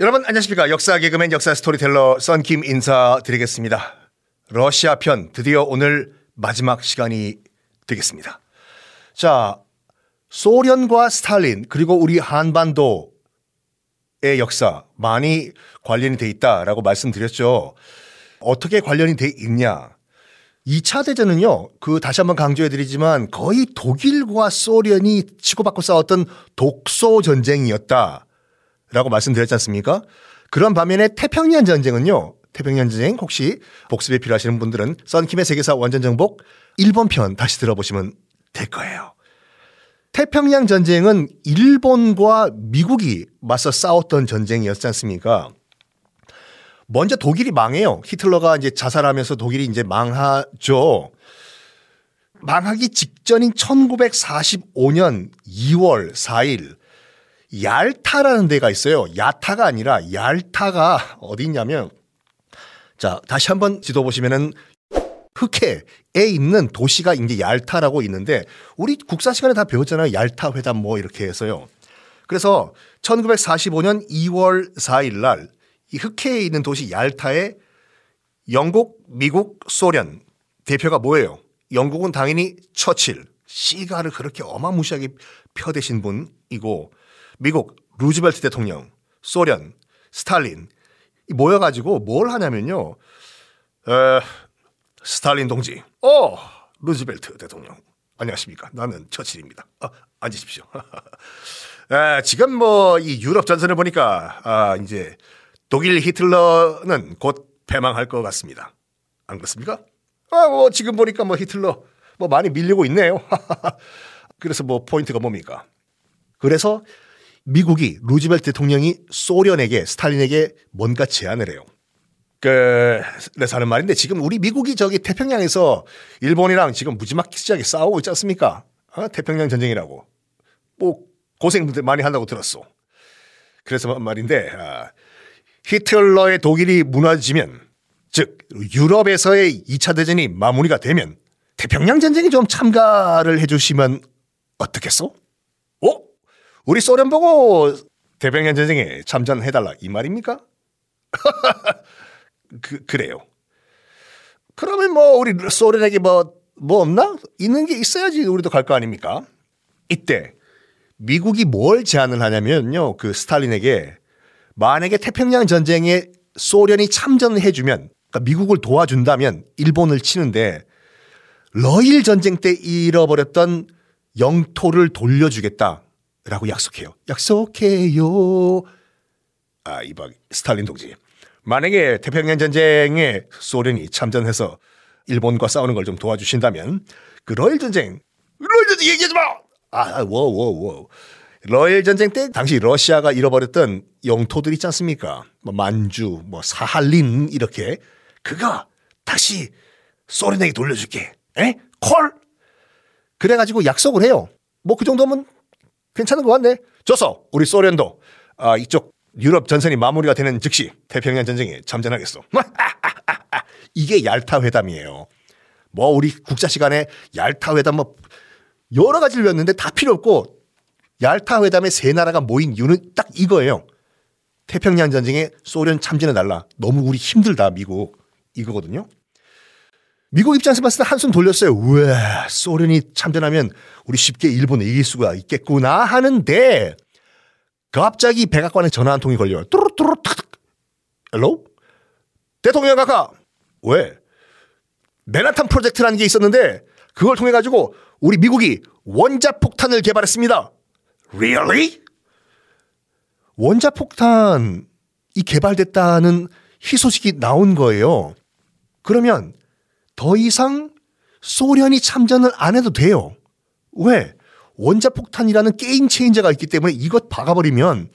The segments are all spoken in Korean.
여러분 안녕하십니까 역사 개그맨 역사 스토리텔러 썬킴 인사드리겠습니다. 러시아 편 드디어 오늘 마지막 시간이 되겠습니다. 자 소련과 스탈린 그리고 우리 한반도의 역사 많이 관련이 돼 있다라고 말씀드렸죠. 어떻게 관련이 돼 있냐? 2차 대전은요, 그 다시 한번 강조해 드리지만 거의 독일과 소련이 치고받고 싸웠던 독소 전쟁이었다. 라고 말씀드렸지 않습니까? 그런 반면에 태평양 전쟁은요, 태평양 전쟁 혹시 복습이 필요하시는 분들은 썬킴의 세계사 완전 정복 1번 편 다시 들어보시면 될 거예요. 태평양 전쟁은 일본과 미국이 맞서 싸웠던 전쟁이었지 않습니까? 먼저 독일이 망해요. 히틀러가 이제 자살하면서 독일이 이제 망하죠. 망하기 직전인 1945년 2월 4일 얄타라는 데가 있어요. 야타가 아니라 얄타가 어디 있냐면 자, 다시 한번 지도 보시면은 흑해에 있는 도시가 이제 얄타라고 있는데 우리 국사 시간에 다 배웠잖아요. 얄타 회담 뭐 이렇게 해서요. 그래서 1945년 2월 4일 날 이 흑해에 있는 도시 얄타에 영국, 미국, 소련 대표가 뭐예요? 영국은 당연히 처칠, 시가를 그렇게 어마무시하게 펴대신 분이고 미국 루즈벨트 대통령, 소련, 스탈린 모여가지고 뭘 하냐면요. 에, 스탈린 동지, 어, 루즈벨트 대통령. 안녕하십니까. 나는 처칠입니다. 아, 앉으십시오. 에, 지금 뭐 이 유럽 전선을 보니까 아, 이제 독일 히틀러는 곧 패망할 것 같습니다. 안 그렇습니까? 아, 뭐 지금 보니까 뭐 히틀러 뭐 많이 밀리고 있네요. 그래서 뭐 포인트가 뭡니까? 그래서 미국이 루즈벨트 대통령이 소련에게 스탈린에게 뭔가 제안을 해요. 그, 그래서 하는 말인데 지금 우리 미국이 저기 태평양에서 일본이랑 지금 무지막지하게 싸우고 있지 않습니까? 어? 태평양 전쟁이라고. 뭐 고생들 많이 한다고 들었어. 그래서 말인데 아, 히틀러의 독일이 무너지면 즉 유럽에서의 2차 대전이 마무리가 되면 태평양 전쟁에 좀 참가를 해주시면 어떻겠소? 어? 우리 소련 보고 태평양 전쟁에 참전해달라 이 말입니까? 그, 그래요. 그러면 뭐 우리 소련에게 뭐, 뭐 없나? 있는 게 있어야지 우리도 갈 거 아닙니까? 이때 미국이 뭘 제안을 하냐면요. 그 스탈린에게 만약에 태평양 전쟁에 소련이 참전을 해주면 그러니까 미국을 도와준다면 일본을 치는데 러일 전쟁 때 잃어버렸던 영토를 돌려주겠다라고 약속해요. 약속해요. 아, 이박 스탈린 동지. 만약에 태평양 전쟁에 소련이 참전해서 일본과 싸우는 걸 좀 도와주신다면 그 러일 전쟁, 러일 전쟁 얘기하지 마. 아, 워, 워, 워. 러일 전쟁 때 당시 러시아가 잃어버렸던 영토들 있지 않습니까? 뭐 만주, 뭐 사할린 이렇게 그거 다시 소련에게 돌려줄게. 에? 콜? 그래가지고 약속을 해요. 뭐 그 정도면 괜찮은 것 같네. 좋소. 우리 소련도 아, 이쪽 유럽 전선이 마무리가 되는 즉시 태평양 전쟁에 참전하겠어. 이게 얄타 회담이에요. 뭐 우리 국자 시간에 얄타 회담 뭐 여러 가지를 배웠는데 다 필요 없고 얄타 회담에 세 나라가 모인 이유는 딱 이거예요. 태평양 전쟁에 소련 참전해 달라. 너무 우리 힘들다 미국 이거거든요. 미국 입장에서 봤을 때 한숨 돌렸어요. 우와 소련이 참전하면 우리 쉽게 일본을 이길 수가 있겠구나 하는데 갑자기 백악관에 전화 한 통이 걸려요. 뚜루뚜루 탁. Hello? 대통령 각하. 왜? 맨하탄 프로젝트라는 게 있었는데 그걸 통해 가지고 우리 미국이 원자 폭탄을 개발했습니다. Really? 원자 폭탄이 개발됐다는 희소식이 나온 거예요. 그러면 더 이상 소련이 참전을 안 해도 돼요. 왜? 원자 폭탄이라는 game changer가 있기 때문에 이것 박아버리면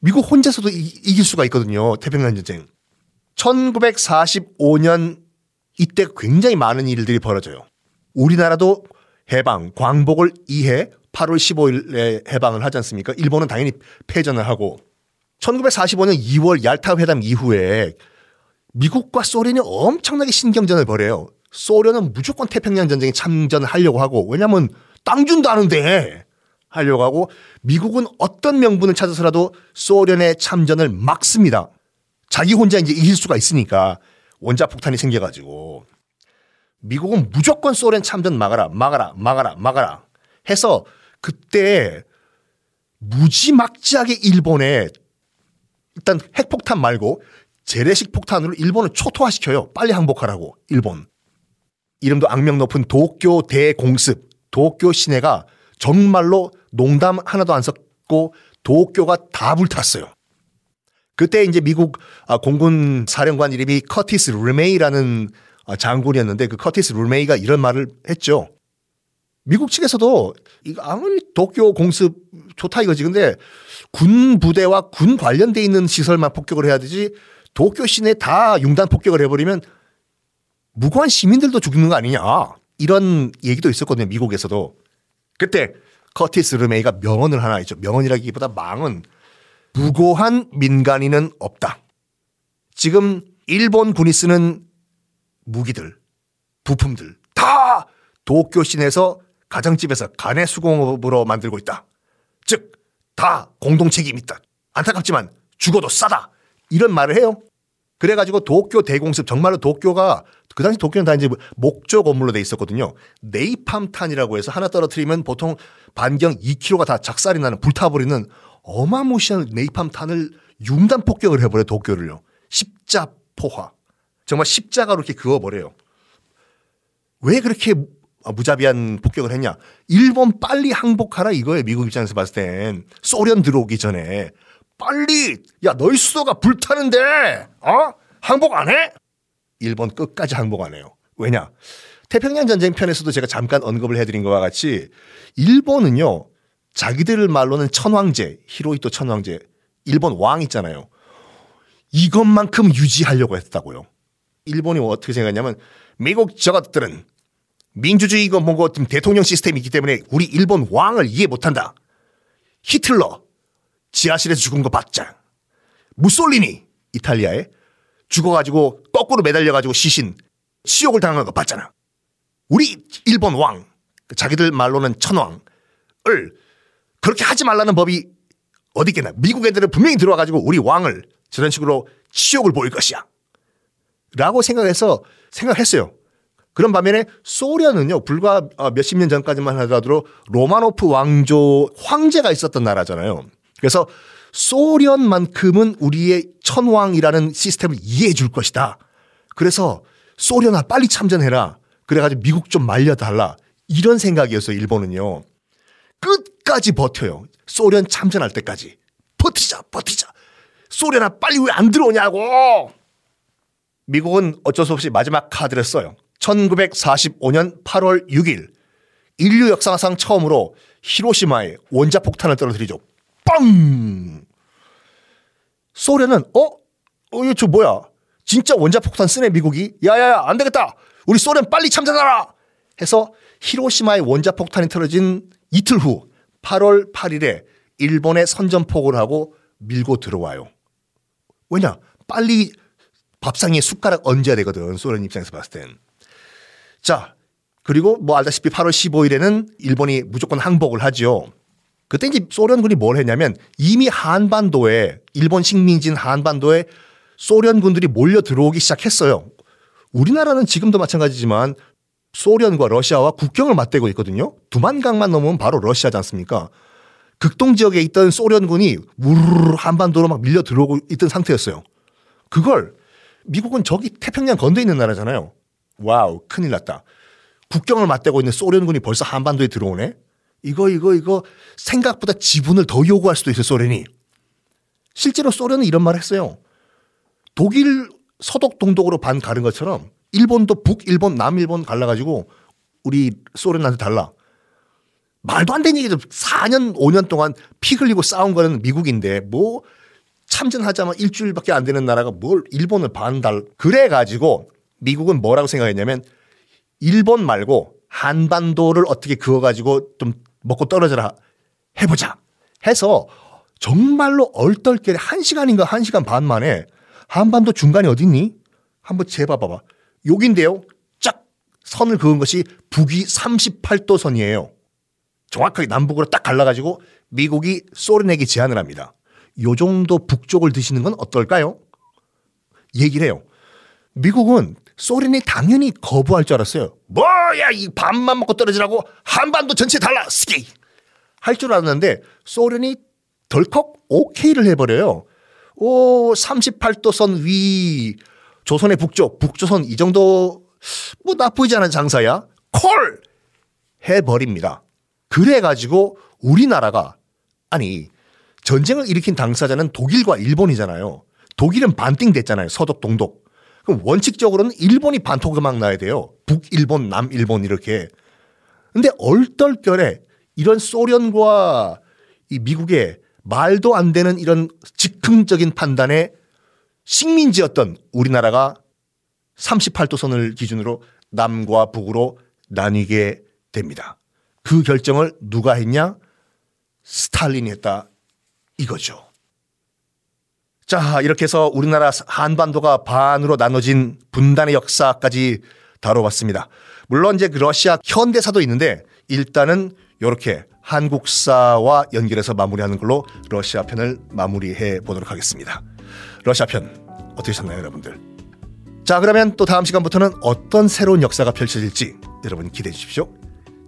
미국 혼자서도 이, 길 수가 있거든요. 태평양 전쟁. 1945년 이때 굉장히 많은 일들이 벌어져요. 우리나라도 해방, 광복을 이해 8월 15일에 해방을 하지 않습니까? 일본은 당연히 패전을 하고 1945년 2월 얄타 회담 이후에 미국과 소련이 엄청나게 신경전을 벌여요. 소련은 무조건 태평양 전쟁에 참전을 하려고 하고 왜냐하면 땅 준다는데 하려고 하고 미국은 어떤 명분을 찾아서라도 소련의 참전을 막습니다. 자기 혼자 이제 이길 수가 있으니까 원자폭탄이 생겨가지고 미국은 무조건 소련 참전 막아라, 막아라, 막아라, 막아라 해서 그때 무지막지하게 일본에 일단 핵폭탄 말고 재래식 폭탄으로 일본을 초토화시켜요. 빨리 항복하라고 일본. 이름도 악명 높은 도쿄 대공습, 도쿄 시내가 정말로 농담 하나도 안 섞고 도쿄가 다 불탔어요. 그때 이제 미국 아, 공군 사령관 이름이 커티스 르메이라는 아, 장군이었는데 그 커티스 르메이가 이런 말을 했죠. 미국 측에서도 이거 아무리 도쿄 공습 좋다 이거지. 근데 군 부대와 군 관련돼 있는 시설만 폭격을 해야 되지 도쿄 시내 다 융단 폭격을 해버리면 무고한 시민들도 죽는 거 아니냐. 이런 얘기도 있었거든요. 미국에서도. 그때 커티스 르메이가 명언을 하나 있죠. 명언이라기보다 망은 무고한 민간인은 없다. 지금 일본 군이 쓰는 무기들, 부품들 다 도쿄 시내에서 가정집에서 간의 수공업으로 만들고 있다. 즉, 다 공동 책임 있다. 안타깝지만 죽어도 싸다. 이런 말을 해요. 그래가지고 도쿄 대공습 정말로 도쿄가 그 당시 도쿄는 다 이제 목조 건물로 돼 있었거든요. 네이팜탄이라고 해서 하나 떨어뜨리면 보통 반경 2km가 다 작살이 나는 불타버리는 어마무시한 네이팜탄을 융단 폭격을 해버려 도쿄를요. 십자포화. 정말 십자가로 이렇게 그어버려요. 왜 그렇게 무자비한 폭격을 했냐? 일본 빨리 항복하라 이거예요. 미국 입장에서 봤을 땐 소련 들어오기 전에 빨리 야 너희 수도가 불타는데 어 항복 안 해? 일본 끝까지 항복 안 해요. 왜냐? 태평양 전쟁 편에서도 제가 잠깐 언급을 해드린 것과 같이 일본은요 자기들 말로는 천황제 히로히토 천황제 일본 왕 있잖아요. 이것만큼 유지하려고 했다고요. 일본이 어떻게 생각했냐면 미국 저것들은 민주주의 이거 뭐고 대통령 시스템이 있기 때문에 우리 일본 왕을 이해 못한다. 히틀러 지하실에서 죽은 거 봤자. 무솔리니 이탈리아에 죽어가지고 거꾸로 매달려가지고 시신 치욕을 당한 거 봤잖아. 우리 일본 왕 자기들 말로는 천왕을 그렇게 하지 말라는 법이 어디 있겠나. 미국 애들은 분명히 들어와가지고 우리 왕을 저런 식으로 치욕을 보일 것이야. 라고 생각해서 생각했어요. 그런 반면에 소련은요, 불과 어, 몇십 년 전까지만 하더라도 로마노프 왕조 황제가 있었던 나라잖아요. 그래서 소련만큼은 우리의 천왕이라는 시스템을 이해해 줄 것이다. 그래서 소련아 빨리 참전해라. 그래가지고 미국 좀 말려달라. 이런 생각이었어요, 일본은요. 끝까지 버텨요. 소련 참전할 때까지. 버티자, 버티자. 소련아 빨리 왜 안 들어오냐고! 미국은 어쩔 수 없이 마지막 카드를 써요. 1945년 8월 6일 인류 역사상 처음으로 히로시마에 원자폭탄을 떨어뜨리죠. 빵! 소련은 어? 어, 이거 저 뭐야? 진짜 원자폭탄 쓰네 미국이. 야야야 안 되겠다. 우리 소련 빨리 참전하라. 해서 히로시마에 원자폭탄이 터져진 이틀 후 8월 8일에 일본에 선전포고를 하고 밀고 들어와요. 왜냐? 빨리 밥상에 숟가락 얹어야 되거든. 소련 입장에서 봤을 땐. 자, 그리고 뭐 알다시피 8월 15일에는 일본이 무조건 항복을 하죠. 그때 이제 소련군이 뭘 했냐면 이미 한반도에 일본 식민지인 한반도에 소련군들이 몰려 들어오기 시작했어요. 우리나라는 지금도 마찬가지지만 소련과 러시아와 국경을 맞대고 있거든요. 두만강만 넘으면 바로 러시아지 않습니까? 극동 지역에 있던 소련군이 우르르 한반도로 막 밀려 들어오고 있던 상태였어요. 그걸 미국은 저기 태평양 건너 있는 나라잖아요. Wow, 큰일 났다. 국경을 맞대고 있는 소련군이 벌써 한반도에 들어오네? 이거 이거 이거 생각보다 지분을 더 요구할 수도 있어요 소련이. 실제로 소련은 이런 말을 했어요. 독일 서독 동독으로 반 가른 것처럼 일본도 북일본 남일본 갈라가지고 우리 소련한테 달라. 말도 안 되는 얘기죠. 4년 5년 동안 피 흘리고 싸운 거는 미국인데 뭐 참전하자면 일주일밖에 안 되는 나라가 뭘 일본을 반달 그래 가지고 미국은 뭐라고 생각했냐면 일본 말고 한반도를 어떻게 그어가지고 좀 먹고 떨어져라 해보자 해서 정말로 얼떨결에 한 시간인가 한 시간 반 만에 한반도 중간이 어딨니? 한번 재봐봐봐. 여긴데요. 쫙 선을 그은 것이 북위 38도 선이에요. 정확하게 남북으로 딱 갈라가지고 미국이 소련에게 제안을 합니다. 요 정도 북쪽을 드시는 건 어떨까요? 얘기를 해요. 미국은 소련이 당연히 거부할 줄 알았어요. 뭐야 이 밥만 먹고 떨어지라고 한반도 전체 달라 스키 할 줄 알았는데 소련이 덜컥 오케이를 해버려요. 오 38도선 위 조선의 북쪽 북조선 이 정도 뭐 나쁘지 않은 장사야 콜 해버립니다. 그래가지고 우리나라가 아니 전쟁을 일으킨 당사자는 독일과 일본이잖아요. 독일은 반띵 됐잖아요. 서독, 동독. 그럼 원칙적으로는 일본이 반토막 나야 돼요. 북일본, 남일본 이렇게. 근데 얼떨결에 이런 소련과 이 미국의 말도 안 되는 이런 즉흥적인 판단에 식민지였던 우리나라가 38도선을 기준으로 남과 북으로 나뉘게 됩니다. 그 결정을 누가 했냐? 스탈린이 했다. 이거죠. 자, 이렇게 해서 우리나라 한반도가 반으로 나눠진 분단의 역사까지 다뤄봤습니다. 물론 이제 그 러시아 현대사도 있는데 일단은 이렇게 한국사와 연결해서 마무리하는 걸로 러시아 편을 마무리해 보도록 하겠습니다. 러시아 편 어떠셨나요, 여러분들? 자, 그러면 또 다음 시간부터는 어떤 새로운 역사가 펼쳐질지 여러분 기대해 주십시오.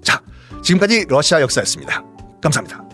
자, 지금까지 러시아 역사였습니다. 감사합니다.